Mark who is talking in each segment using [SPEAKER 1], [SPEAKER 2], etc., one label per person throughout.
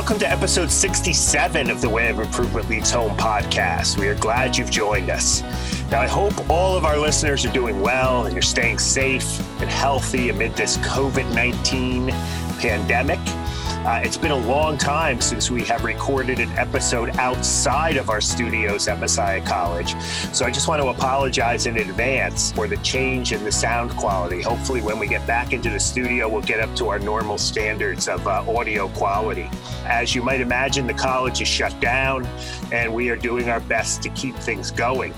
[SPEAKER 1] Welcome to episode 67 of the Way of Improvement Leads Home podcast. We are glad you've joined us. Now, I hope all of our listeners are doing well and you're staying safe and healthy amid this COVID 19 pandemic. Uh, it's been a long time since we have recorded an episode outside of our studios at Messiah College. So I just want to apologize in advance for the change in the sound quality. Hopefully, when we get back into the studio, we'll get up to our normal standards of uh, audio quality. As you might imagine, the college is shut down, and we are doing our best to keep things going.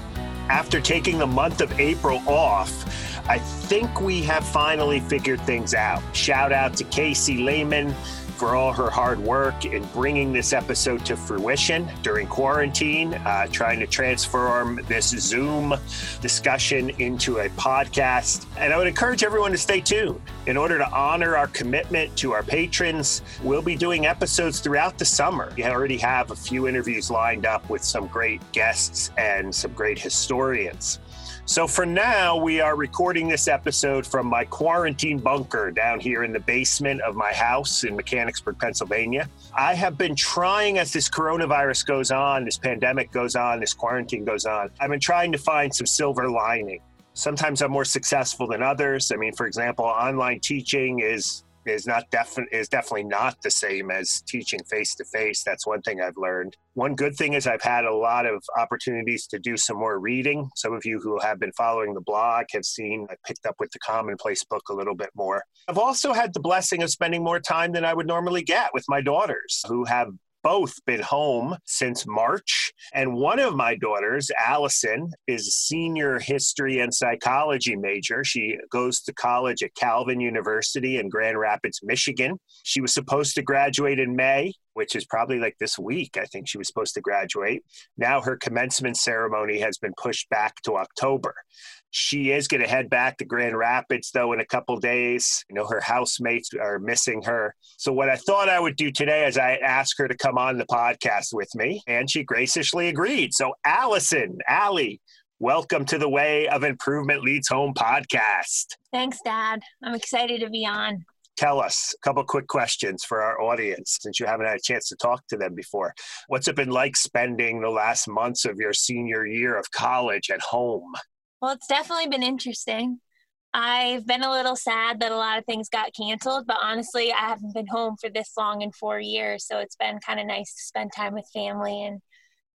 [SPEAKER 1] After taking the month of April off, I think we have finally figured things out. Shout out to Casey Lehman for all her hard work in bringing this episode to fruition during quarantine, uh, trying to transform this Zoom discussion into a podcast. And I would encourage everyone to stay tuned. In order to honor our commitment to our patrons, we'll be doing episodes throughout the summer. We already have a few interviews lined up with some great guests and some great historians. So for now, we are recording this episode from my quarantine bunker down here in the basement of my house in Mechanicsburg, Pennsylvania. I have been trying as this coronavirus goes on, this pandemic goes on, this quarantine goes on, I've been trying to find some silver lining. Sometimes I'm more successful than others. I mean, for example, online teaching is is not definitely is definitely not the same as teaching face to face. That's one thing I've learned. One good thing is I've had a lot of opportunities to do some more reading. Some of you who have been following the blog have seen I picked up with the commonplace book a little bit more. I've also had the blessing of spending more time than I would normally get with my daughters who have both been home since March. And one of my daughters, Allison, is a senior history and psychology major. She goes to college at Calvin University in Grand Rapids, Michigan. She was supposed to graduate in May which is probably like this week. I think she was supposed to graduate. Now her commencement ceremony has been pushed back to October. She is going to head back to Grand Rapids, though, in a couple days. You know, her housemates are missing her. So, what I thought I would do today is I asked her to come on the podcast with me, and she graciously agreed. So, Allison, Allie, welcome to the Way of Improvement Leads Home podcast.
[SPEAKER 2] Thanks, Dad. I'm excited to be on
[SPEAKER 1] tell us a couple quick questions for our audience since you haven't had a chance to talk to them before. What's it been like spending the last months of your senior year of college at home?
[SPEAKER 2] Well, it's definitely been interesting. I've been a little sad that a lot of things got canceled, but honestly, I haven't been home for this long in four years. So it's been kind of nice to spend time with family and,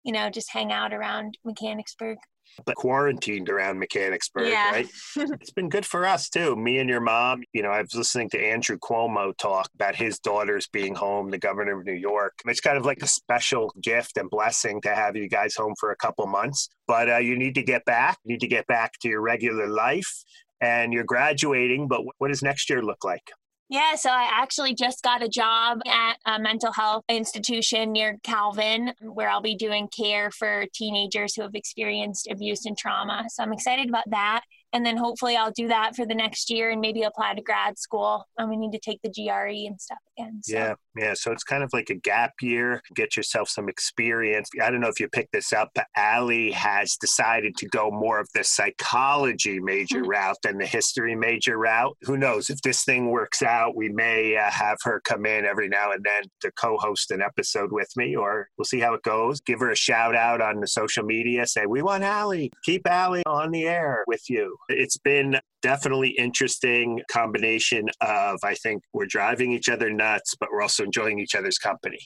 [SPEAKER 2] you know, just hang out around Mechanicsburg
[SPEAKER 1] but quarantined around Mechanicsburg, yeah. right? it's been good for us too. Me and your mom, you know, I was listening to Andrew Cuomo talk about his daughters being home, the governor of New York. It's kind of like a special gift and blessing to have you guys home for a couple months. But uh, you need to get back, you need to get back to your regular life. And you're graduating, but what does next year look like?
[SPEAKER 2] Yeah, so I actually just got a job at a mental health institution near Calvin where I'll be doing care for teenagers who have experienced abuse and trauma. So I'm excited about that and then hopefully I'll do that for the next year and maybe apply to grad school. Um, we need to take the GRE and stuff again.
[SPEAKER 1] So. Yeah, yeah. So it's kind of like a gap year. Get yourself some experience. I don't know if you picked this up, but Allie has decided to go more of the psychology major mm-hmm. route than the history major route. Who knows if this thing works out? We may uh, have her come in every now and then to co-host an episode with me, or we'll see how it goes. Give her a shout out on the social media. Say we want Allie. Keep Allie on the air with you. It's been definitely interesting combination of I think we're driving each other nuts, but we're also enjoying each other's company.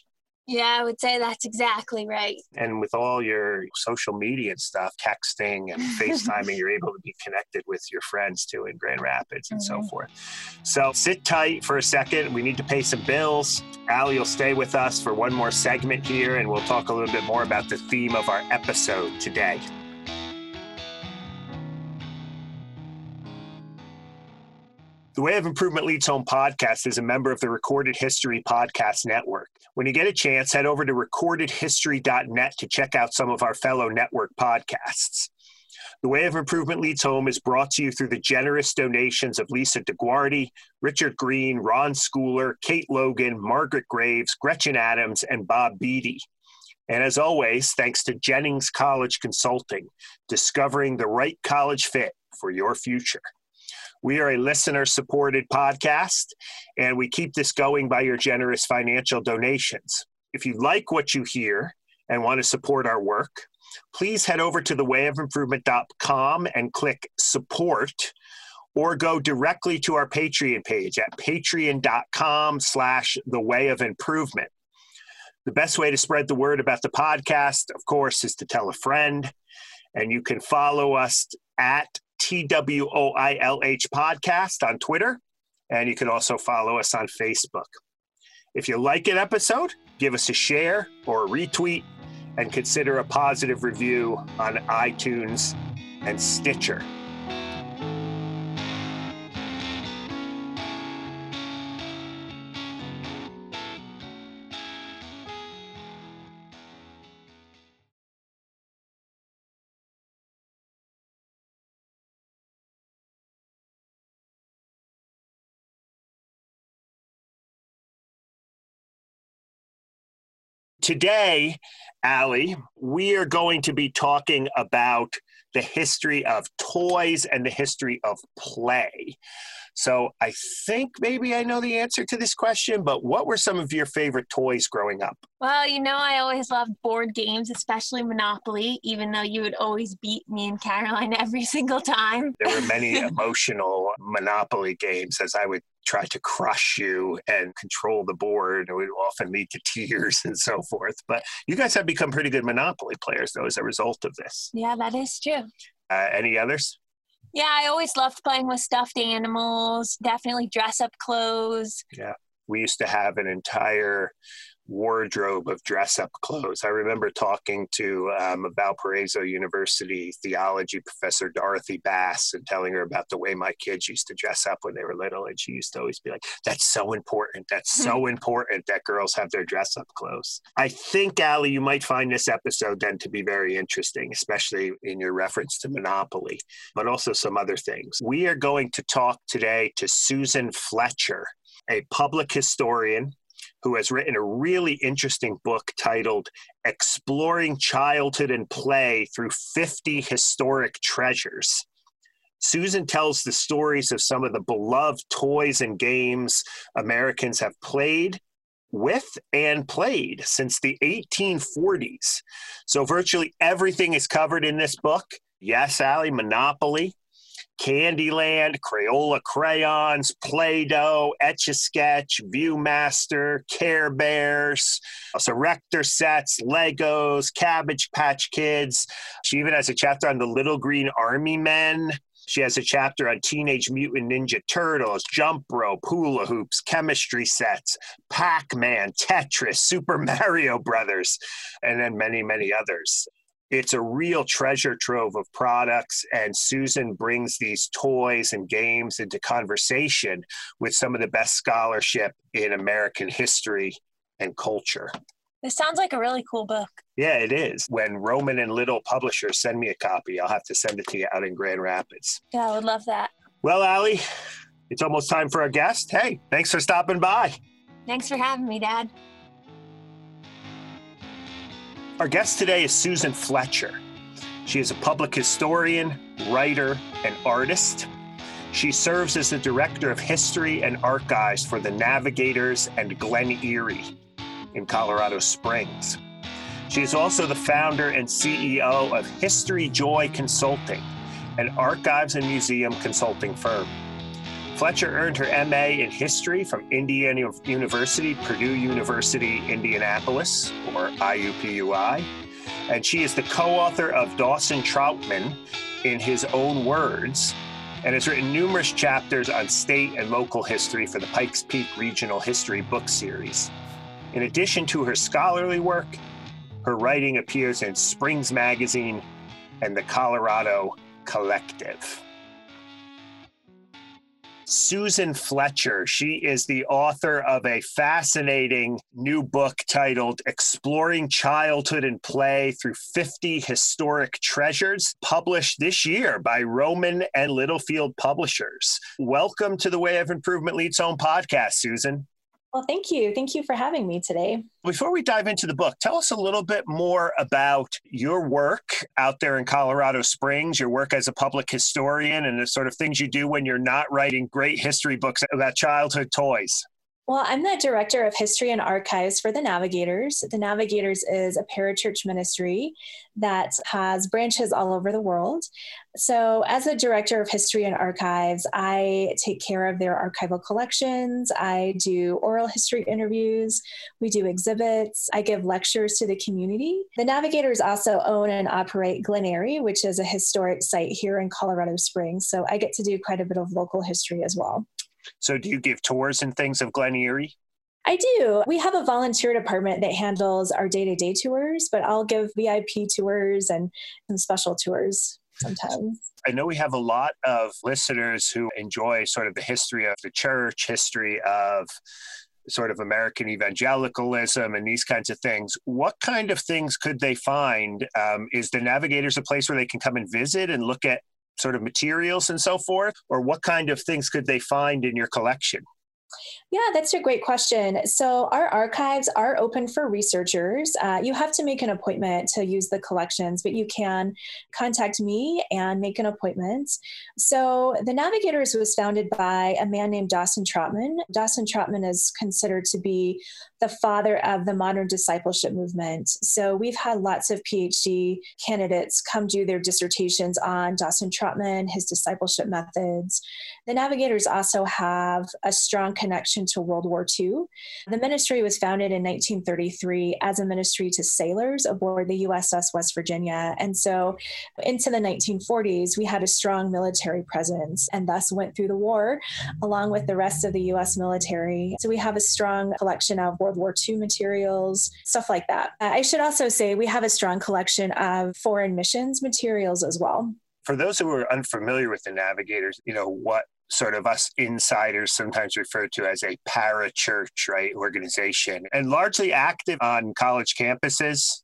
[SPEAKER 2] Yeah, I would say that's exactly right.
[SPEAKER 1] And with all your social media and stuff, texting and FaceTiming, you're able to be connected with your friends too in Grand Rapids and mm-hmm. so forth. So sit tight for a second. We need to pay some bills. Allie will stay with us for one more segment here, and we'll talk a little bit more about the theme of our episode today. The Way of Improvement Leads Home podcast is a member of the Recorded History Podcast Network. When you get a chance, head over to recordedhistory.net to check out some of our fellow network podcasts. The Way of Improvement Leads Home is brought to you through the generous donations of Lisa DeGuardi, Richard Green, Ron Schooler, Kate Logan, Margaret Graves, Gretchen Adams, and Bob Beatty. And as always, thanks to Jennings College Consulting, discovering the right college fit for your future. We are a listener supported podcast, and we keep this going by your generous financial donations. If you like what you hear and want to support our work, please head over to thewayofImprovement.com and click support or go directly to our Patreon page at patreon.com slash the way of improvement. The best way to spread the word about the podcast, of course, is to tell a friend. And you can follow us at TWOILH podcast on Twitter. And you can also follow us on Facebook. If you like an episode, give us a share or a retweet and consider a positive review on iTunes and Stitcher. Today, Allie, we are going to be talking about the history of toys and the history of play. So I think maybe I know the answer to this question, but what were some of your favorite toys growing up?
[SPEAKER 2] Well, you know, I always loved board games, especially Monopoly, even though you would always beat me and Caroline every single time.
[SPEAKER 1] There were many emotional Monopoly games as I would try to crush you and control the board. It would often lead to tears and so forth. But you guys have become pretty good Monopoly players, though, as a result of this.
[SPEAKER 2] Yeah, that is true.
[SPEAKER 1] Uh, any others?
[SPEAKER 2] Yeah, I always loved playing with stuffed animals, definitely dress up clothes.
[SPEAKER 1] Yeah. We used to have an entire wardrobe of dress up clothes. I remember talking to um, Valparaiso University theology professor Dorothy Bass and telling her about the way my kids used to dress up when they were little. And she used to always be like, That's so important. That's so important that girls have their dress up clothes. I think, Allie, you might find this episode then to be very interesting, especially in your reference to Monopoly, but also some other things. We are going to talk today to Susan Fletcher, a public historian who has written a really interesting book titled Exploring Childhood and Play Through 50 Historic Treasures. Susan tells the stories of some of the beloved toys and games Americans have played with and played since the 1840s. So, virtually everything is covered in this book. Yes, Allie, Monopoly, Candyland, Crayola crayons, Play Doh, Etch a Sketch, Viewmaster, Care Bears, uh, Erector sets, Legos, Cabbage Patch Kids. She even has a chapter on the Little Green Army Men. She has a chapter on Teenage Mutant Ninja Turtles, jump rope, hula hoops, chemistry sets, Pac Man, Tetris, Super Mario Brothers, and then many, many others it's a real treasure trove of products and susan brings these toys and games into conversation with some of the best scholarship in american history and culture.
[SPEAKER 2] This sounds like a really cool book.
[SPEAKER 1] Yeah it is. When Rowman and little publishers send me a copy i'll have to send it to you out in grand rapids.
[SPEAKER 2] Yeah i would love that.
[SPEAKER 1] Well allie it's almost time for our guest. Hey thanks for stopping by.
[SPEAKER 2] Thanks for having me dad
[SPEAKER 1] our guest today is Susan Fletcher. She is a public historian, writer, and artist. She serves as the Director of History and Archives for the Navigators and Glen Eyrie in Colorado Springs. She is also the founder and CEO of History Joy Consulting, an archives and museum consulting firm. Fletcher earned her MA in history from Indiana University, Purdue University, Indianapolis, or IUPUI, and she is the co author of Dawson Trotman in his own words and has written numerous chapters on state and local history for the Pikes Peak Regional History book series. In addition to her scholarly work, her writing appears in Springs Magazine and the Colorado Collective. Susan Fletcher. She is the author of a fascinating new book titled Exploring Childhood and Play Through 50 Historic Treasures, published this year by Rowman and Littlefield Publishers. Welcome to the Way of Improvement Leads Home podcast, Susan.
[SPEAKER 3] Well, thank you. Thank you for having me today.
[SPEAKER 1] Before we dive into the book, tell us a little bit more about your work out there in Colorado Springs, your work as a public historian, and the sort of things you do when you're not writing great history books about childhood toys.
[SPEAKER 3] Well, I'm the director of history and archives for the Navigators. The Navigators is a parachurch ministry that has branches all over the world. So, as a director of history and archives, I take care of their archival collections. I do oral history interviews. We do exhibits. I give lectures to the community. The Navigators also own and operate Glen Eyrie, which is a historic site here in Colorado Springs. So, I get to do quite a bit of local history as well.
[SPEAKER 1] So, do you give tours and things of Glen Eyrie?
[SPEAKER 3] I do. We have a volunteer department that handles our day to day tours, but I'll give VIP tours and, and special tours sometimes.
[SPEAKER 1] I know we have a lot of listeners who enjoy sort of the history of the church, history of sort of American evangelicalism and these kinds of things. What kind of things could they find? Um, is the Navigators a place where they can come and visit and look at sort of materials and so forth? Or what kind of things could they find in your collection?
[SPEAKER 3] Yeah, that's a great question. So, our archives are open for researchers. Uh, you have to make an appointment to use the collections, but you can contact me and make an appointment. So, the Navigators was founded by a man named Dawson Trotman. Dawson Trotman is considered to be the father of the modern discipleship movement. So, we've had lots of PhD candidates come do their dissertations on Dawson Trotman, his discipleship methods. The Navigators also have a strong connection to World War II. The ministry was founded in 1933 as a ministry to sailors aboard the USS West Virginia. And so into the 1940s, we had a strong military presence and thus went through the war along with the rest of the US military. So we have a strong collection of World War II materials, stuff like that. Uh, I should also say we have a strong collection of foreign missions materials as well
[SPEAKER 1] for those who are unfamiliar with the navigators, you know, what sort of us insiders sometimes refer to as a parachurch, right, organization, and largely active on college campuses.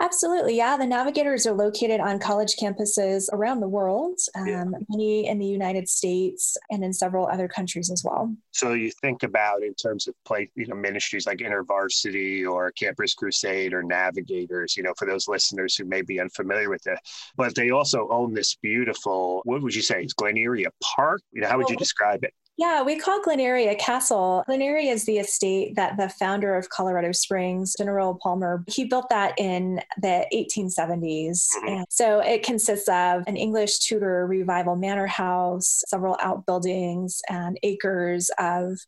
[SPEAKER 3] Absolutely. Yeah. The Navigators are located on college campuses around the world, um, yeah. many in the United States and in several other countries as well.
[SPEAKER 1] So you think about in terms of play, you know, ministries like InterVarsity or Campus Crusade or Navigators, you know, for those listeners who may be unfamiliar with it, but they also own this beautiful, what would you say? Is Glen Eyrie a park? You know, how would you describe it?
[SPEAKER 3] Yeah, we call Glen Eyrie castle. Glen Eyrie is the estate that the founder of Colorado Springs, General Palmer, he built that in the 1870s. Mm-hmm. And so it consists of an English Tudor revival manor house, several outbuildings, and acres of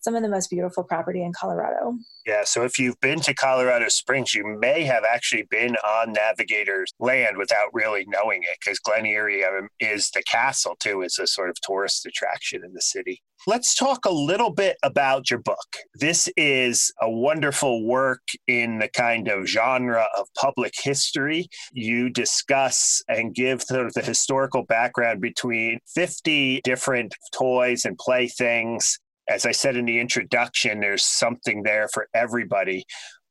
[SPEAKER 3] some of the most beautiful property in Colorado.
[SPEAKER 1] Yeah, so if you've been to Colorado Springs, you may have actually been on Navigator's land without really knowing it, because Glen Eyrie um, is the castle too, is a sort of tourist attraction in the city. Let's talk a little bit about your book. This is a wonderful work in the kind of genre of public history. You discuss and give sort of the historical background between 50 different toys and playthings as I said in the introduction, there's something there for everybody.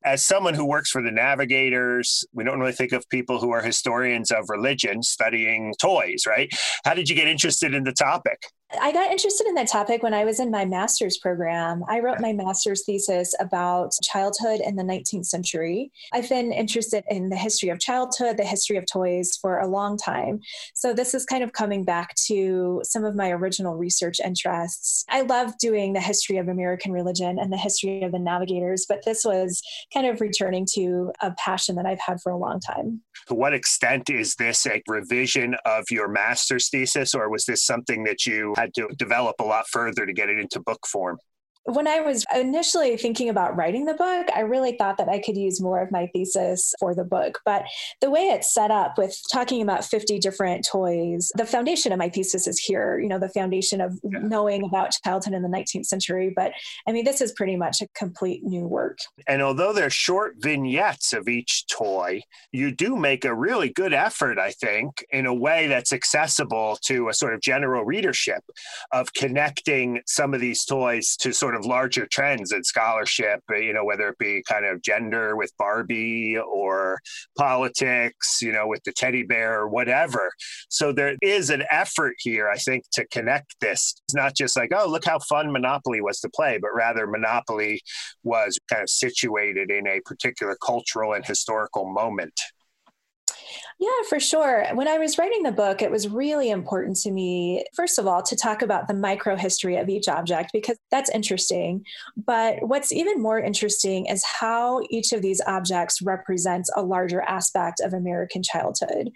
[SPEAKER 1] As someone who works for the Navigators, we don't really think of people who are historians of religion studying toys, right? How did you get interested in the topic?
[SPEAKER 3] I got interested in that topic when I was in my master's program. I wrote my master's thesis about childhood in the 19th century. I've been interested in the history of childhood, the history of toys for a long time. So this is kind of coming back to some of my original research interests. I love doing the history of American religion and the history of the navigators, but this was kind of returning to a passion that I've had for a long time.
[SPEAKER 1] To what extent is this a revision of your master's thesis, or was this something that you had to develop a lot further to get it into book form
[SPEAKER 3] when I was initially thinking about writing the book, I really thought that I could use more of my thesis for the book. But the way it's set up with talking about 50 different toys, the foundation of my thesis is here, you know, the foundation of yeah. knowing about childhood in the 19th century. But I mean, this is pretty much a complete new work.
[SPEAKER 1] And although they're short vignettes of each toy, you do make a really good effort, I think, in a way that's accessible to a sort of general readership of connecting some of these toys to sort sort of larger trends in scholarship, uh, you know, whether it be kind of gender with Barbie or politics, you know, with the teddy bear or whatever. So there is an effort here, I think, to connect this. It's not just like, oh, look how fun Monopoly was to play, but rather Monopoly was kind of situated in a particular cultural and historical moment.
[SPEAKER 3] Yeah, for sure. When I was writing the book, it was really important to me, first of all, to talk about the micro history of each object because that's interesting. But what's even more interesting is how each of these objects represents a larger aspect of American childhood.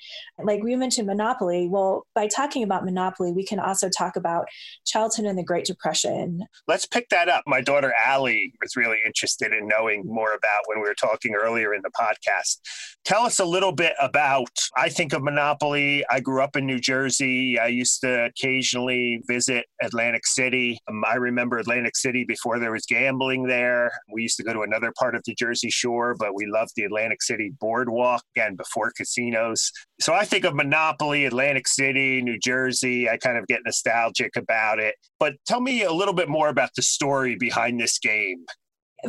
[SPEAKER 3] Like we mentioned Monopoly. Well, by talking about Monopoly, we can also talk about childhood in the Great Depression.
[SPEAKER 1] Let's pick that up. My daughter Allie was really interested in knowing more about when we were talking earlier in the podcast. Tell us a little bit about I think of Monopoly. I grew up in New Jersey. I used to occasionally visit Atlantic City. Um, I remember Atlantic City before there was gambling there. We used to go to another part of the Jersey Shore, but we loved the Atlantic City boardwalk again before casinos. So I think of Monopoly, Atlantic City, New Jersey. I kind of get nostalgic about it. But tell me a little bit more about the story behind this game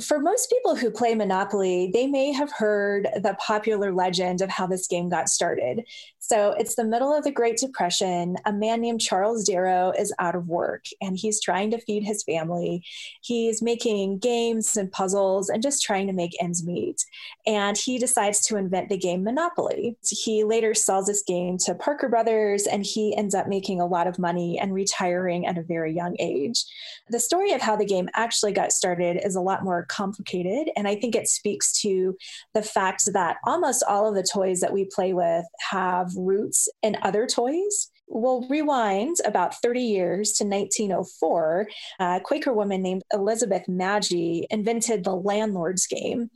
[SPEAKER 3] for most people who play Monopoly, they may have heard the popular legend of how this game got started. So it's the middle of the Great Depression. A man named Charles Darrow is out of work and he's trying to feed his family. He's making games and puzzles and just trying to make ends meet. And he decides to invent the game Monopoly. He later sells this game to Parker Brothers and he ends up making a lot of money and retiring at a very young age. The story of how the game actually got started is a lot more complicated. And I think it speaks to the fact that almost all of the toys that we play with have roots in other toys. We'll rewind about 30 years to 1904. A Quaker woman named Elizabeth Magie invented the landlord's game.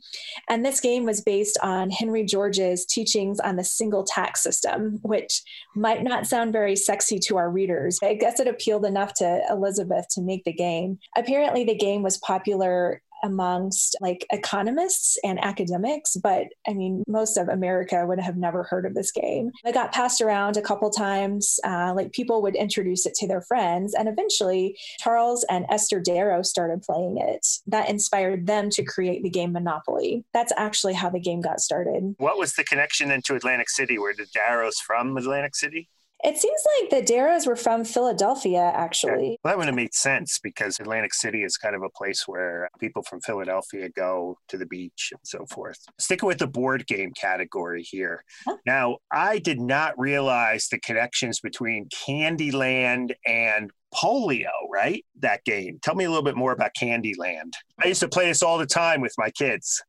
[SPEAKER 3] And this game was based on Henry George's teachings on the single tax system, which might not sound very sexy to our readers. I guess it appealed enough to Elizabeth to make the game. Apparently, the game was popular amongst like economists and academics, but I mean, most of America would have never heard of this game. It got passed around a couple times. Uh, like people would introduce it to their friends, and eventually Charles and Esther Darrow started playing it. That inspired them to create the game Monopoly. That's actually how the game got started.
[SPEAKER 1] What was the connection into Atlantic City? Where did Darrows from Atlantic City?
[SPEAKER 3] It seems like the Darrows were from Philadelphia, actually.
[SPEAKER 1] Well, that would have made sense because Atlantic City is kind of a place where people from Philadelphia go to the beach and so forth. Sticking with the board game category here. Huh? Now, I did not realize the connections between Candyland and polio, right? That game. Tell me a little bit more about Candyland. I used to play this all the time with my kids.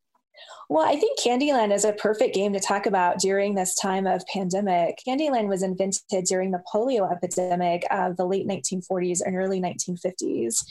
[SPEAKER 3] Well, I think Candyland is a perfect game to talk about during this time of pandemic. Candyland was invented during the polio epidemic of the late 1940s and early 1950s.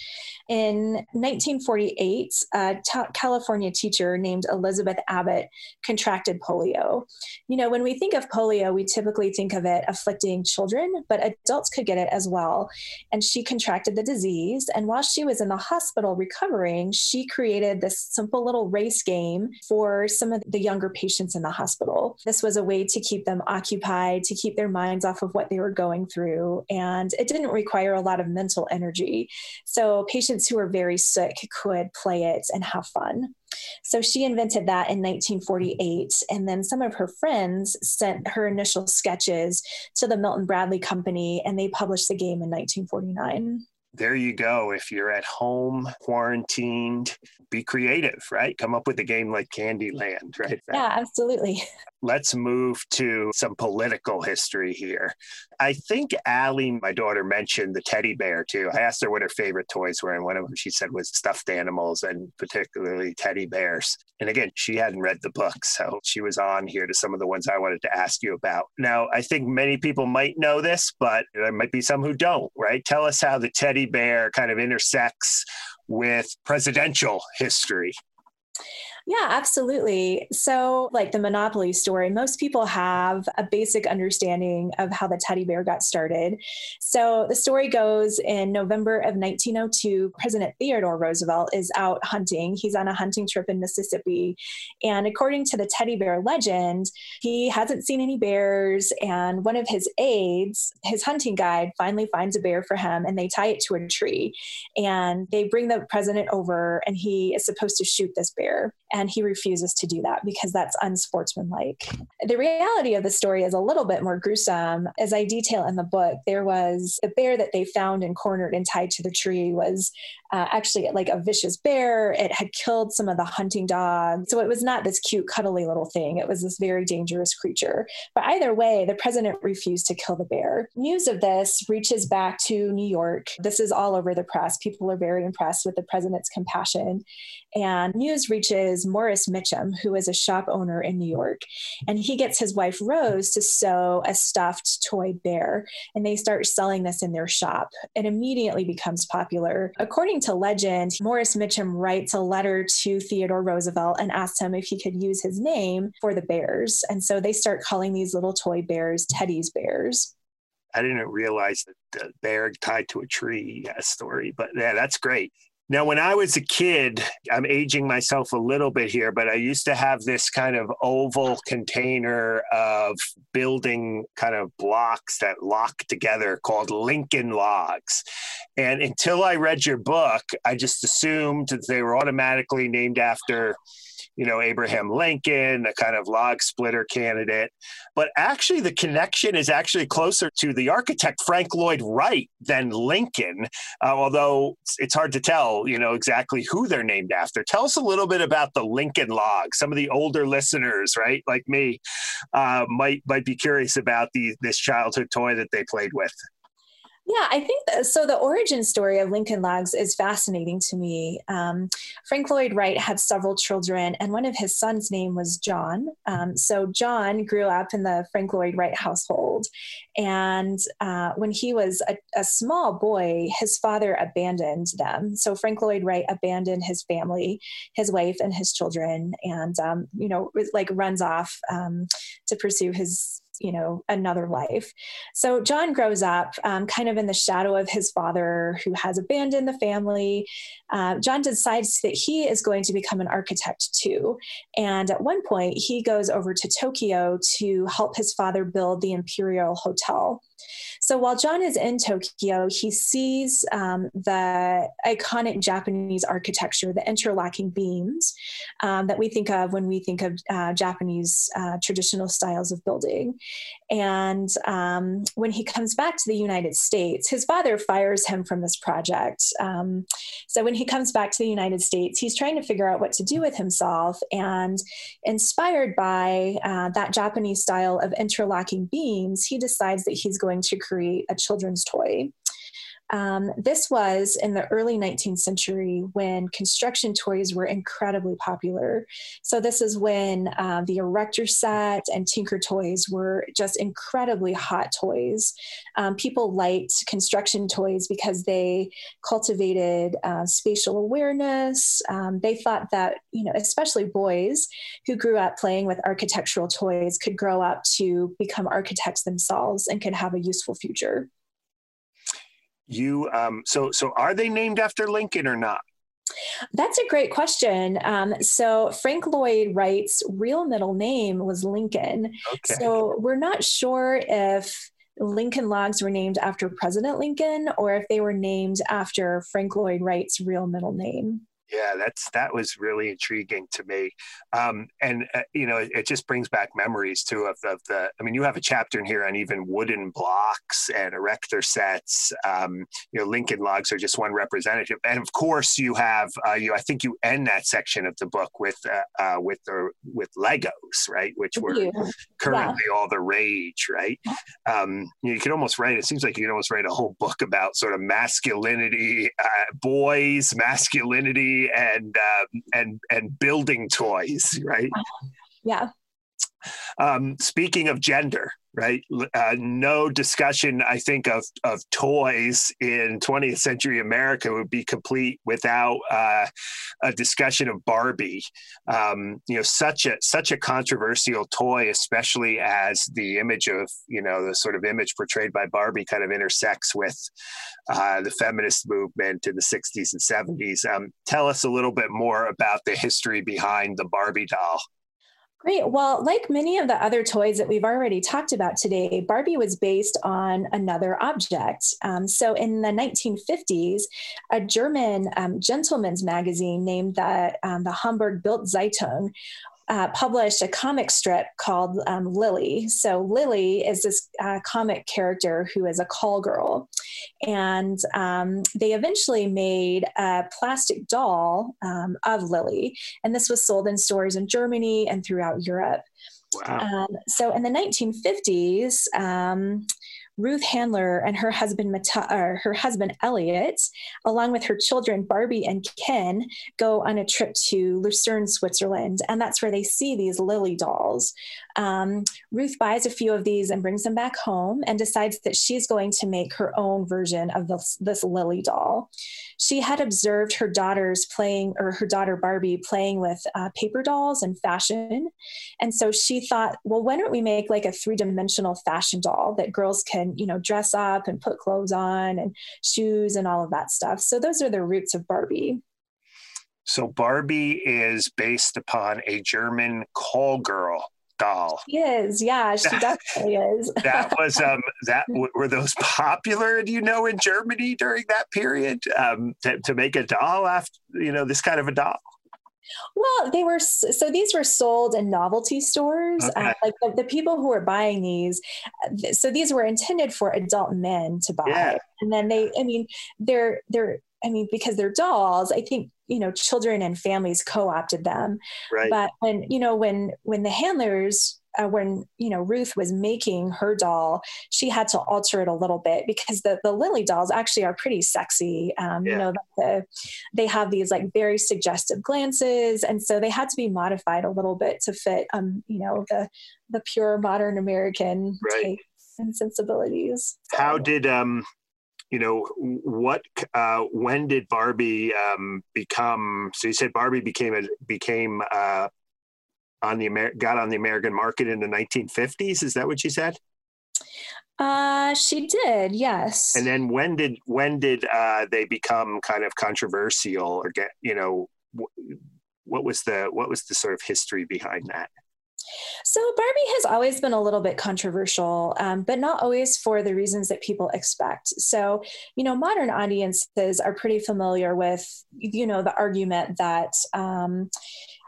[SPEAKER 3] In 1948, a California teacher named Elizabeth Abbott contracted polio. You know, when we think of polio, we typically think of it afflicting children, but adults could get it as well. And she contracted the disease. And while she was in the hospital recovering, she created this simple little race game for some of the younger patients in the hospital. This was a way to keep them occupied, to keep their minds off of what they were going through. And it didn't require a lot of mental energy. So patients who were very sick could play it and have fun. So she invented that in 1948. And then some of her friends sent her initial sketches to the Milton Bradley Company, and they published the game in 1949
[SPEAKER 1] there you go. If you're at home, quarantined, be creative, right? Come up with a game like Candyland, right?
[SPEAKER 3] Yeah, absolutely.
[SPEAKER 1] Let's move to some political history here. I think Allie, my daughter, mentioned the teddy bear too. I asked her what her favorite toys were, and one of them she said was stuffed animals and particularly teddy bears. And again, she hadn't read the book, so she was on here to some of the ones I wanted to ask you about. Now, I think many people might know this, but there might be some who don't, right? Tell us how the teddy bear kind of intersects with presidential history.
[SPEAKER 3] Yeah, absolutely. So, like the Monopoly story, most people have a basic understanding of how the teddy bear got started. So, the story goes in November of 1902, President Theodore Roosevelt is out hunting. He's on a hunting trip in Mississippi. And according to the teddy bear legend, he hasn't seen any bears. And one of his aides, his hunting guide, finally finds a bear for him and they tie it to a tree. And they bring the president over and he is supposed to shoot this bear and he refuses to do that because that's unsportsmanlike. The reality of the story is a little bit more gruesome. As I detail in the book, there was a bear that they found and cornered and tied to the tree was uh, actually like a vicious bear. It had killed some of the hunting dogs. So it was not this cute, cuddly little thing. It was this very dangerous creature. But either way, the president refused to kill the bear. News of this reaches back to New York. This is all over the press. People are very impressed with the president's compassion. And news reaches Morris Mitchum, who is a shop owner in New York. And he gets his wife Rose to sew a stuffed toy bear. And they start selling this in their shop. It immediately becomes popular. According to legend, Morris Mitchum writes a letter to Theodore Roosevelt and asks him if he could use his name for the bears. And so they start calling these little toy bears Teddy's Bears.
[SPEAKER 1] I didn't realize that the bear tied to a tree story, but yeah, that's great. Now, when I was a kid, I'm aging myself a little bit here, but I used to have this kind of oval container of building kind of blocks that lock together called Lincoln logs. And until I read your book, I just assumed that they were automatically named after you know, Abraham Lincoln, a kind of log splitter candidate. But actually, the connection is actually closer to the architect Frank Lloyd Wright than Lincoln, uh, although it's hard to tell, you know, exactly who they're named after. Tell us a little bit about the Lincoln log. Some of the older listeners, right, like me, uh, might might be curious about the this childhood toy that they played with.
[SPEAKER 3] Yeah, I think that, so. The origin story of Lincoln Logs is fascinating to me. Um, Frank Lloyd Wright had several children, and one of his sons' name was John. Um, so John grew up in the Frank Lloyd Wright household, and uh, when he was a, a, small boy, his father abandoned them. So Frank Lloyd Wright abandoned his family, his wife, and his children, and um, you know, like runs off um, to pursue his you know another life. So john grows up um, kind of in the shadow of his father who has abandoned the family. Uh, john decides that he is going to become an architect too. And at one point he goes over to tokyo to help his father build the imperial hotel so while John is in Tokyo, he sees um, the iconic Japanese architecture, the interlocking beams um, that we think of when we think of uh, Japanese uh, traditional styles of building. And um, when he comes back to the United States, his father fires him from this project. Um, so when he comes back to the United States, he's trying to figure out what to do with himself. And inspired by uh, that Japanese style of interlocking beams, he decides that he's going to create a children's toy. Um, this was in the early 19th century when construction toys were incredibly popular. So, this is when uh, the Erector set and Tinker toys were just incredibly hot toys. Um, people liked construction toys because they cultivated uh, spatial awareness. Um, they thought that, you know, especially boys who grew up playing with architectural toys could grow up to become architects themselves and could have a useful future
[SPEAKER 1] you um, so so are they named after Lincoln or not?
[SPEAKER 3] That's a great question. Um, so Frank Lloyd Wright's real middle name was Lincoln. Okay. So we're not sure if Lincoln logs were named after President Lincoln or if they were named after Frank Lloyd Wright's real middle name.
[SPEAKER 1] Yeah, that's that was really intriguing to me, um, and uh, you know, it, it, just brings back memories too of, of, the. I mean, you have a chapter in here on even wooden blocks and erector sets. Um, you know, Lincoln logs are just one representative, and of course, you have uh, you. I think you end that section of the book with uh, uh with the with Legos, right? Which were currently yeah. all the rage, right? Um, you, know, you could almost write. It seems like you could almost write a whole book about sort of masculinity, uh, boys, masculinity and uh, and and building toys, right?
[SPEAKER 3] Yeah.
[SPEAKER 1] Um, speaking of gender, right? Uh, no discussion, I think, of, of toys in 20th century America would be complete without uh, a discussion of Barbie. Um, you know, such a such a controversial toy, especially as the image of you know the sort of image portrayed by Barbie kind of intersects with uh, the feminist movement in the 60s and 70s. Um, tell us a little bit more about the history behind the Barbie doll.
[SPEAKER 3] Great. Well, like many of the other toys that we've already talked about today, Barbie was based on another object. Um, so in the 1950s, a German um, gentleman's magazine named the, um, the Hamburg Bild Zeitung uh, published a comic strip called um, Lilli. So Lilli is this uh, comic character who is a call girl, and um, they eventually made a plastic doll um, of Lilli, and this was sold in stores in Germany and throughout Europe. Wow. Um, so in the 1950s, Ruth Handler and her husband, Mata- her husband Elliot, along with her children Barbie and Ken, go on a trip to Lucerne, Switzerland, and that's where they see these Lilli dolls. Um, Ruth buys a few of these and brings them back home, and decides that she's going to make her own version of this, this Lilli doll. She had observed her daughters playing, or her daughter Barbie playing with uh, paper dolls and fashion, and so she thought, well, why don't we make like a three dimensional fashion doll that girls can and you know dress up and put clothes on and shoes and all of that stuff. So those are the roots of barbie.
[SPEAKER 1] So barbie is based upon a german call girl doll.
[SPEAKER 3] She is. Yeah she definitely is.
[SPEAKER 1] that was um that were those popular do you know in germany during that period um to, to make a doll after you know this kind of a doll
[SPEAKER 3] well, they were so these were sold in novelty stores. Uh, okay. Uh, like the, the, people who were buying these, uh, so these were intended for adult men to buy, yeah. and then they, I mean, they're they're, I mean, because they're dolls. I think you know children and families co-opted them. Right. But when you know when when the handlers uh, when you know Ruth was making her doll, she had to alter it a little bit because the the Lilli dolls actually are pretty sexy. Um, yeah. You know, the, they have these like very suggestive glances, and so they had to be modified a little bit to fit, um, you know, the the pure modern American right. and sensibilities.
[SPEAKER 1] So. How did um you know what uh, when did barbie um, become so you said barbie became a became uh, on the Amer- got on the American market in the 1950s. Is that what she said?
[SPEAKER 3] Uh, she did, yes.
[SPEAKER 1] And then when did when did uh, they become kind of controversial or get you know wh- what was the what was the sort of history behind that?
[SPEAKER 3] So Barbie has always been a little bit controversial, um, but not always for the reasons that people expect. So, you know, modern audiences are pretty familiar with, you know, the argument that, um,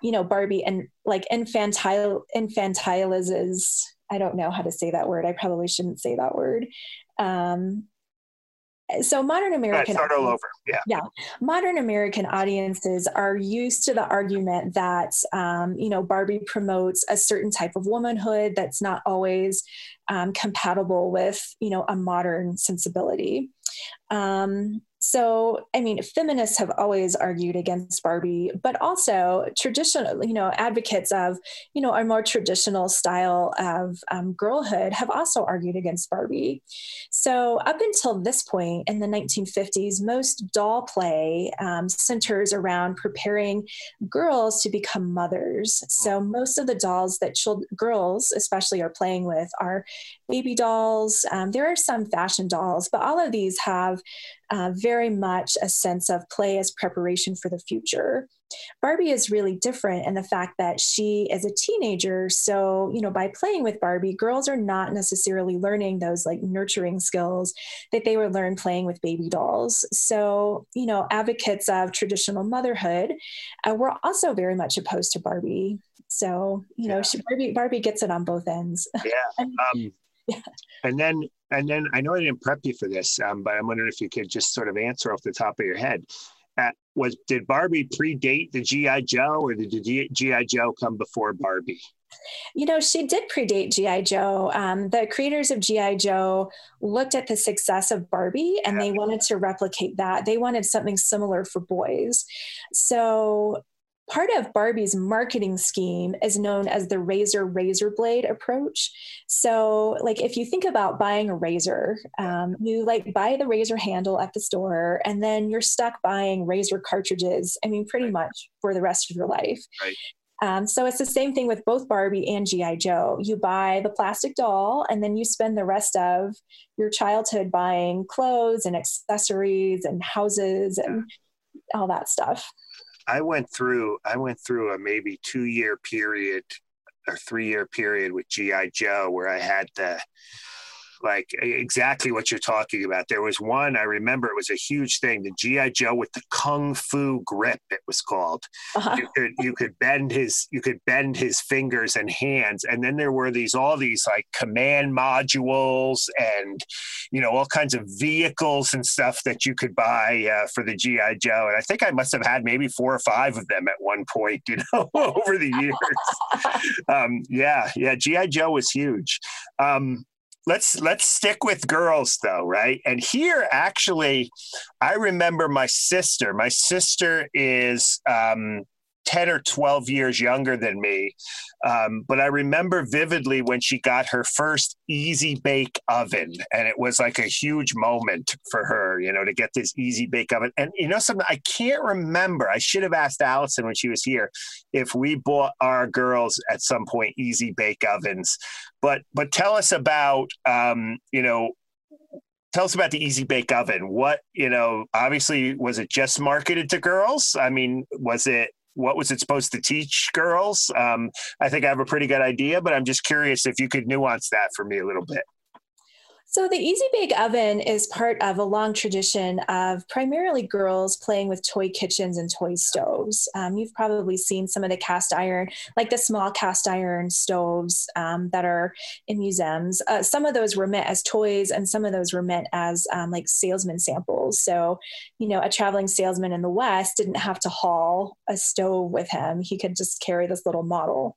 [SPEAKER 3] you know, Barbie and like infantile infantilizes. I don't know how to say that word. I probably shouldn't say that word. Um, so modern American
[SPEAKER 1] start all over. Yeah.
[SPEAKER 3] Yeah. Modern American audiences are used to the argument that um, you know Barbie promotes a certain type of womanhood that's not always um, compatible with you know a modern sensibility. Um, so i mean feminists have always argued against barbie but also traditional you know advocates of you know a more traditional style of um, girlhood have also argued against barbie. So up until this point in the 1950s most doll play um, centers around preparing girls to become mothers. So most of the dolls that children, girls especially are playing with are baby dolls. Um, there are some fashion dolls but all of these have uh, very much a sense of play as preparation for the future. Barbie is really different in the fact that she is a teenager. So, you know, by playing with Barbie, girls are not necessarily learning those like nurturing skills that they would learn playing with baby dolls. So, you know, advocates of traditional motherhood uh, were also very much opposed to Barbie. So, you know, yeah. she, Barbie, Barbie gets it on both ends.
[SPEAKER 1] Yeah. um, yeah. And then and then I know I didn't prep you for this, um, but I'm wondering if you could just sort of answer off the top of your head. Uh, was did Barbie predate the GI Joe, or did the GI Joe come before Barbie?
[SPEAKER 3] You know, she did predate G.I. Joe. Um, the creators of G.I. Joe looked at the success of Barbie and yeah. they wanted to replicate that. They wanted something similar for boys. So part of Barbie's marketing scheme is known as the razor razor blade approach. So, like if you think about buying a razor, um, you like buy the razor handle at the store, and then you're stuck buying razor cartridges. I mean, pretty much for the rest of your life.
[SPEAKER 1] Right.
[SPEAKER 3] Um, so it's the same thing with both Barbie and G.I. Joe. You buy the plastic doll, and then you spend the rest of your childhood buying clothes and accessories and houses and all that stuff.
[SPEAKER 1] I went through I went through a maybe two year period or three year period with GI Joe where I had the like exactly what you're talking about. There was one I remember it was a huge thing, the GI Joe with the kung fu grip. It was called. Uh-huh. You could you could bend his you could bend his fingers and hands, and then there were these all these like command modules and you know all kinds of vehicles and stuff that you could buy uh, for the GI Joe. And I think I must have had maybe four or five of them at one point, you know, over the years. um, yeah, yeah, GI Joe was huge. Um, let's let's stick with girls though right? And here actually i remember my sister. My sister is um 10 or 12 years younger than me. Um, but I remember vividly when she got her first easy bake oven. And it was like a huge moment for her, you know, to get this easy bake oven. And, you know, something I can't remember. I should have asked Allison when she was here if we bought our girls at some point easy bake ovens. But, but tell us about, um, you know, tell us about the easy bake oven what you know obviously was it just marketed to girls i mean was it what was it supposed to teach girls? Um, I think I have a pretty good idea, but I'm just curious if you could nuance that for me a little bit.
[SPEAKER 3] So, the Easy Bake Oven is part of a long tradition of primarily girls playing with toy kitchens and toy stoves. Um, you've probably seen some of the cast iron, like the small cast iron stoves um, that are in museums. Uh, some of those were meant as toys, and some of those were meant as um, like salesman samples. So, you know, a traveling salesman in the West didn't have to haul a stove with him, he could just carry this little model.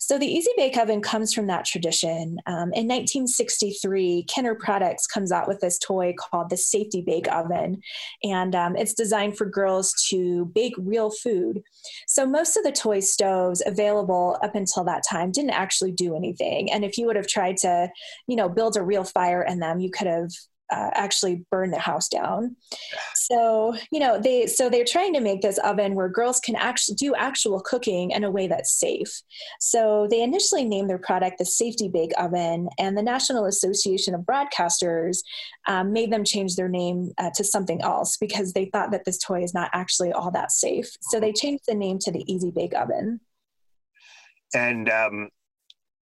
[SPEAKER 3] So, the Easy Bake Oven comes from that tradition. Um, in 1963, Kenner Products comes out with this toy called the Safety Bake Oven, and um, it's designed for girls to bake real food. So most of the toy stoves available up until that time didn't actually do anything, and if you would have tried to, you know, build a real fire in them, you could have uh, actually burn the house down. So, you know, they so they're trying to make this oven where girls can actually do actual cooking in a way that's safe. So, they initially named their product the Safety Bake Oven, and the National Association of Broadcasters um, made them change their name uh, to something else because they thought that this toy is not actually all that safe. So, they changed the name to the Easy Bake Oven.
[SPEAKER 1] And um,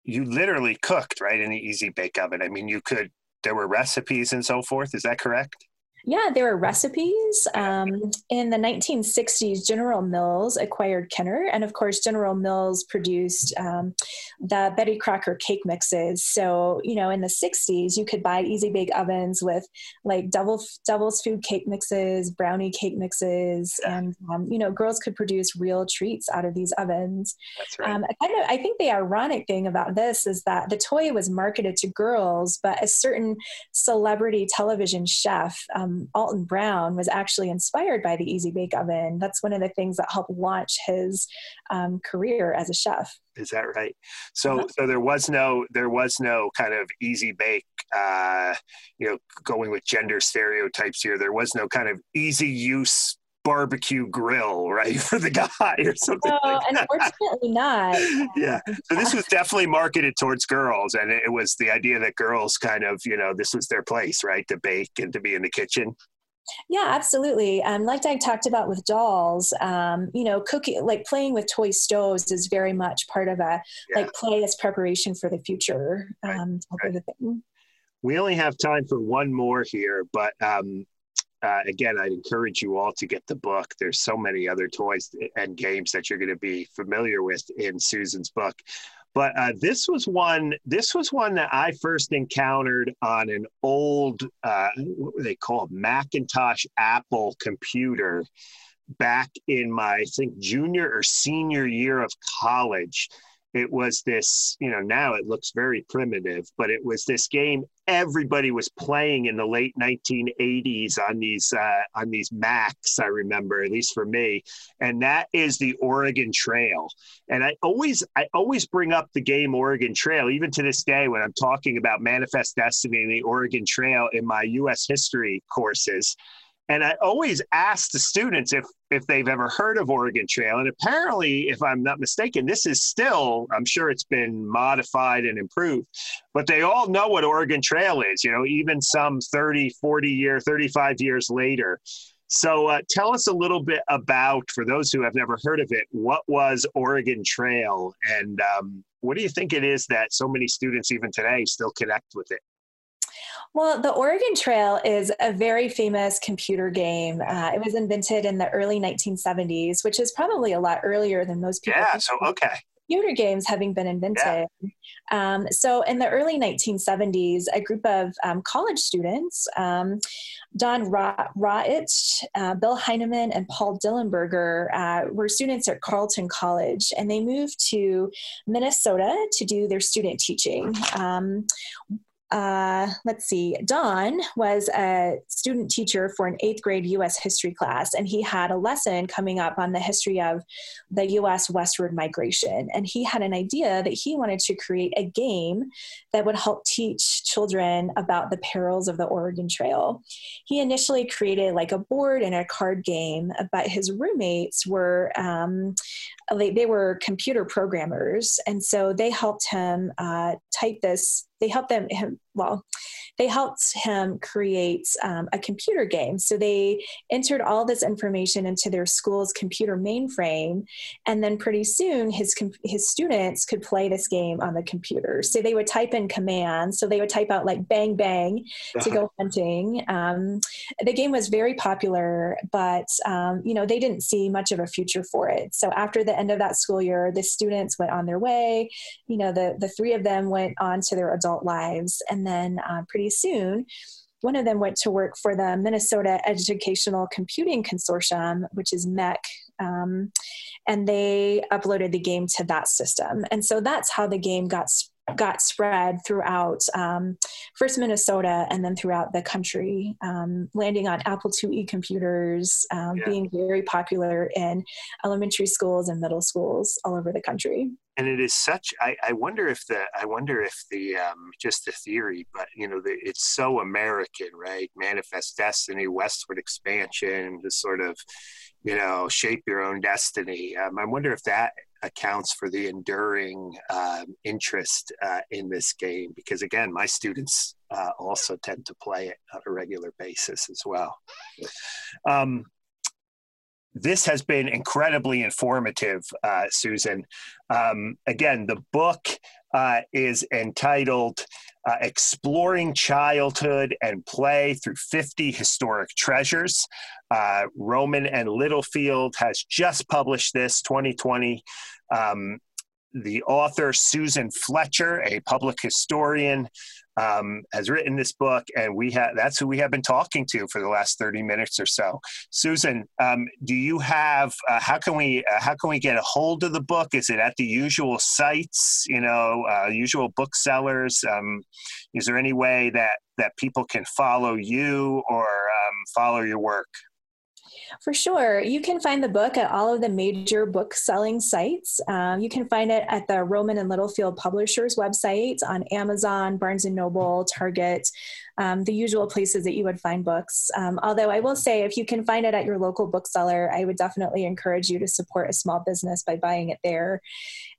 [SPEAKER 1] you literally cooked right in the Easy Bake Oven. I mean, you could there were recipes and so forth. Is that correct?
[SPEAKER 3] Yeah, there were recipes. Um, in the 1960s, General Mills acquired Kenner, and of course, General Mills produced um, the Betty Crocker cake mixes. So, you know, in the 60s, you could buy easy bake ovens with like double Devil's Food cake mixes, brownie cake mixes, and um, you know, girls could produce real treats out of these ovens.
[SPEAKER 1] That's right. Um,
[SPEAKER 3] kind of, I think the ironic thing about this is that the toy was marketed to girls, but a certain celebrity television chef. Um, Alton Brown was actually inspired by the Easy Bake Oven. That's one of the things that helped launch his um, career as a chef.
[SPEAKER 1] Is that right? So, uh-huh. so there was no, there was no kind of easy bake, uh, you know, going with gender stereotypes here. There was no kind of easy use barbecue grill, right, for the guy or something. No, like
[SPEAKER 3] unfortunately not.
[SPEAKER 1] yeah. So this was definitely marketed towards girls, and it was the idea that girls kind of, you know, this was their place, right, to bake and to be in the kitchen.
[SPEAKER 3] Yeah, absolutely. Um, like I talked about with dolls, um, you know, cooking, like playing with toy stoves is very much part of a yeah. like play as preparation for the future um, right. right.
[SPEAKER 1] We only have time for one more here, but um, uh, again, I'd encourage you all to get the book. There's so many other toys and games that you're going to be familiar with in Susan's book. But uh, this was one. This was one that I first encountered on an old, uh, what were they called, Macintosh Apple computer, back in my I think junior or senior year of college it was this, you know, now it looks very primitive, but it was this game everybody was playing in the late 1980s on these uh, on these Macs. I remember, at least for me, and that is the Oregon Trail. And I always I always bring up the game Oregon Trail, even to this day when I'm talking about Manifest Destiny and the Oregon Trail in my U.S. history courses and I always ask the students if if they've ever heard of Oregon Trail. And apparently, if I'm not mistaken, this is still, I'm sure it's been modified and improved, but they all know what Oregon Trail is, you know, even some 30, 40 year, 35 years later. So uh, tell us a little bit about, for those who have never heard of it, what was Oregon Trail and um, what do you think it is that so many students even today still connect with it?
[SPEAKER 3] Well, the Oregon Trail is a very famous computer game. Uh, it was invented in the early 1970s, which is probably a lot earlier than most people.
[SPEAKER 1] Yeah, so okay.
[SPEAKER 3] Computer games having been invented. Yeah. Um, so, in the early 1970s, a group of um, college students, um, Don Ra- uh, Bill Heineman, and Paul Dillenberger, uh, were students at Carleton College, and they moved to Minnesota to do their student teaching. Uh, let's see, Don was a student teacher for an eighth grade US history class, and he had a lesson coming up on the history of the US westward migration. And he had an idea that he wanted to create a game that would help teach children about the perils of the Oregon Trail. He initially created like a board and a card game, but his roommates were um, they, they were computer programmers, and so they helped him uh, type this they helped them him well they helped him create um, a computer game. So they entered all this information into their school's computer mainframe and then pretty soon his his students could play this game on the computer. So they would type in commands. So they would type out like bang bang to go hunting. Um, the game was very popular but um, you know they didn't see much of a future for it. So after the end of that school year the students went on their way. You know the the three of them went on to their adult adult lives. And then uh, pretty soon, one of them went to work for the Minnesota Educational Computing Consortium, which is MEC, um, and they uploaded the game to that system. And so that's how the game got got spread throughout um, first Minnesota and then throughout the country, um, landing on Apple IIe computers, um, yeah. being very popular in elementary schools and middle schools all over the country
[SPEAKER 1] and it is such I, I wonder if the i wonder if the um, just the theory but you know the, it's so american right? Manifest destiny westward expansion to sort of you know shape your own destiny. Um, i wonder if that accounts for the enduring um, interest uh, in this game because again my students uh, also tend to play it on a regular basis as well. Um, this has been incredibly informative, uh, Susan. Um, again, the book uh, is entitled uh, Exploring Childhood and Play Through 50 Historic Treasures. Uh, Rowman and Littlefield has just published this 2020. Um, the author, Susan Fletcher, a public historian, um, has written this book, and we have that's who we have been talking to for the last thirty minutes or so. Susan, um, do you have uh, how can we uh, how can we get a hold of the book? Is it at the usual sites, you know, uh, usual booksellers? Um, is there any way that that people can follow you or um, follow your work?
[SPEAKER 3] For sure. You can find the book at all of the major book selling sites. Um, you can find it at the Rowman and Littlefield Publishers website on Amazon, Barnes and Noble, Target, um, the usual places that you would find books. Um, although I will say, if you can find it at your local bookseller, I would definitely encourage you to support a small business by buying it there.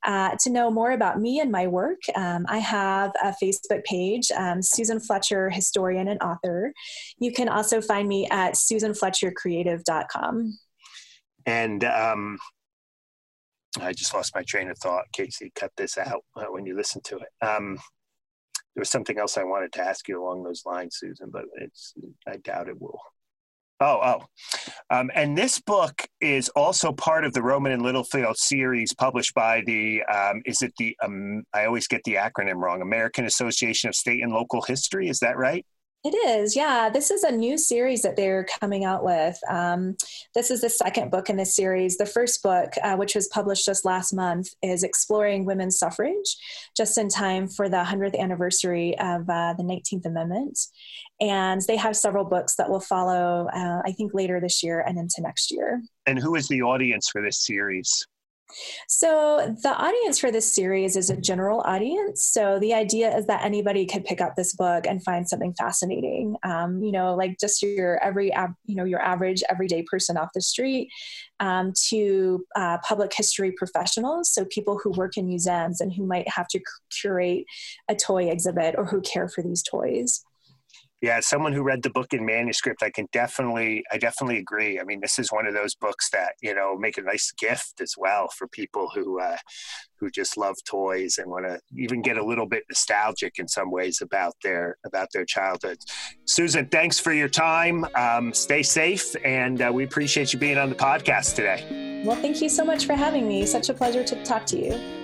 [SPEAKER 3] Uh, to know more about me and my work, um, I have a Facebook page, um, Susan Fletcher, historian and author. You can also find me at susanfletchercreative.com.
[SPEAKER 1] And um, I just lost my train of thought. Casey, cut this out uh, when you listen to it. Um, there was something else I wanted to ask you along those lines, Susan, but it's I doubt it will. Oh, oh. Um, and this book is also part of the Rowman and Littlefield series published by the, um, is it the, um, I always get the acronym wrong, American Association of State and Local History. Is that right?
[SPEAKER 3] It is, yeah. This is a new series that they're coming out with. Um, this is the second book in this series. The first book, uh, which was published just last month, is Exploring Women's Suffrage, just in time for the 100th anniversary of uh, the 19th Amendment. And they have several books that will follow, uh, I think, later this year and into next year.
[SPEAKER 1] And who is the audience for this series?
[SPEAKER 3] So, the audience for this series is a general audience. So, the idea is that anybody could pick up this book and find something fascinating. Um, you know, like just your every, you know, your average everyday person off the street um, to uh, public history professionals. So, people who work in museums and who might have to curate a toy exhibit or who care for these toys
[SPEAKER 1] yeah as someone who read the book in manuscript i can definitely i definitely agree. I mean this is one of those books that you know make a nice gift as well for people who uh, who just love toys and want to even get a little bit nostalgic in some ways about their about their childhood. Susan thanks for your time. Um, stay safe and uh, we appreciate you being on the podcast today.
[SPEAKER 3] Well thank you so much for having me. Such a pleasure to talk to you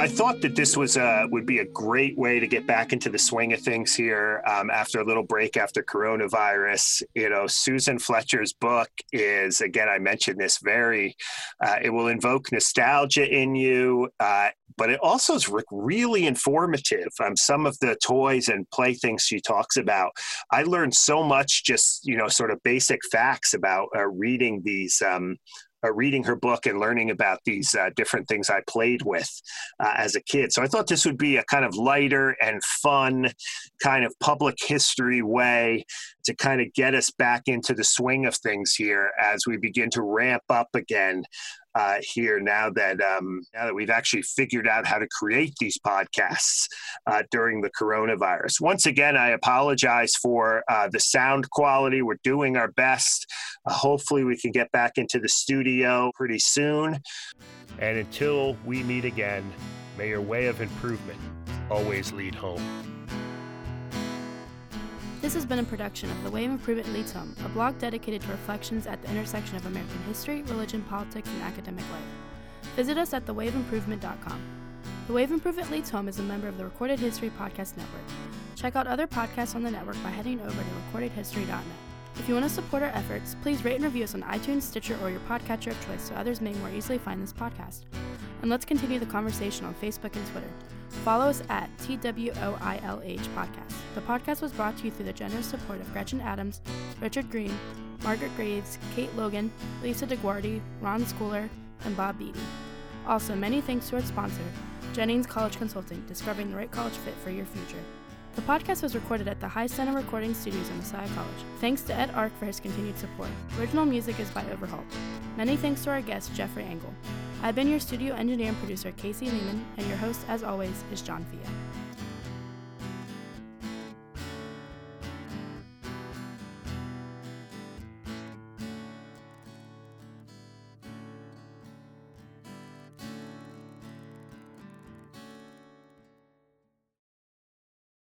[SPEAKER 1] know, I thought that this was a, would be a great way to get back into the swing of things here um, after a little break after coronavirus. You know, Susan Fletcher's book is, again, I mentioned this very, uh, it will invoke nostalgia in you. Uh, but it also is really informative. Um, some of the toys and playthings she talks about, I learned so much just you know sort of basic facts about uh, reading these um, uh, reading her book and learning about these uh, different things I played with uh, as a kid. So I thought this would be a kind of lighter and fun kind of public history way to kind of get us back into the swing of things here as we begin to ramp up again uh, here now that um, now that we've actually figured out how to create these podcasts uh, during the coronavirus. Once again, I apologize for uh, the sound quality. We're doing our best. Uh, hopefully, we can get back into the studio pretty soon. And until we meet again, may your way of improvement always lead home.
[SPEAKER 4] This has been a production of The Way of Improvement Leads Home, a blog dedicated to reflections at the intersection of American history, religion, politics, and academic life. Visit us at thewayofImprovement.com. The of Improvement Leads Home is a member of the Recorded History Podcast Network. Check out other podcasts on the network by heading over to recordedhistory.net. If you want to support our efforts, please rate and review us on iTunes, Stitcher, or your podcatcher of choice so others may more easily find this podcast. And let's continue the conversation on Facebook and Twitter. Follow us at TWOILH Podcast. The podcast was brought to you through the generous support of Gretchen Adams, Richard Green, Margaret Graves, Kate Logan, Lisa DeGuardi, Ron Schooler, and Bob Beatty. Also, many thanks to our sponsor, Jennings College Consulting, discovering the right college fit for your future. The podcast was recorded at the High Center Recording Studios in Messiah College. Thanks to Ed Ark for his continued support. Original music is by Overhaul. Many thanks to our guest, Jeffrey Engel. I've been your studio engineer and producer, Casey Lehman, and your host, as always, is John Fea.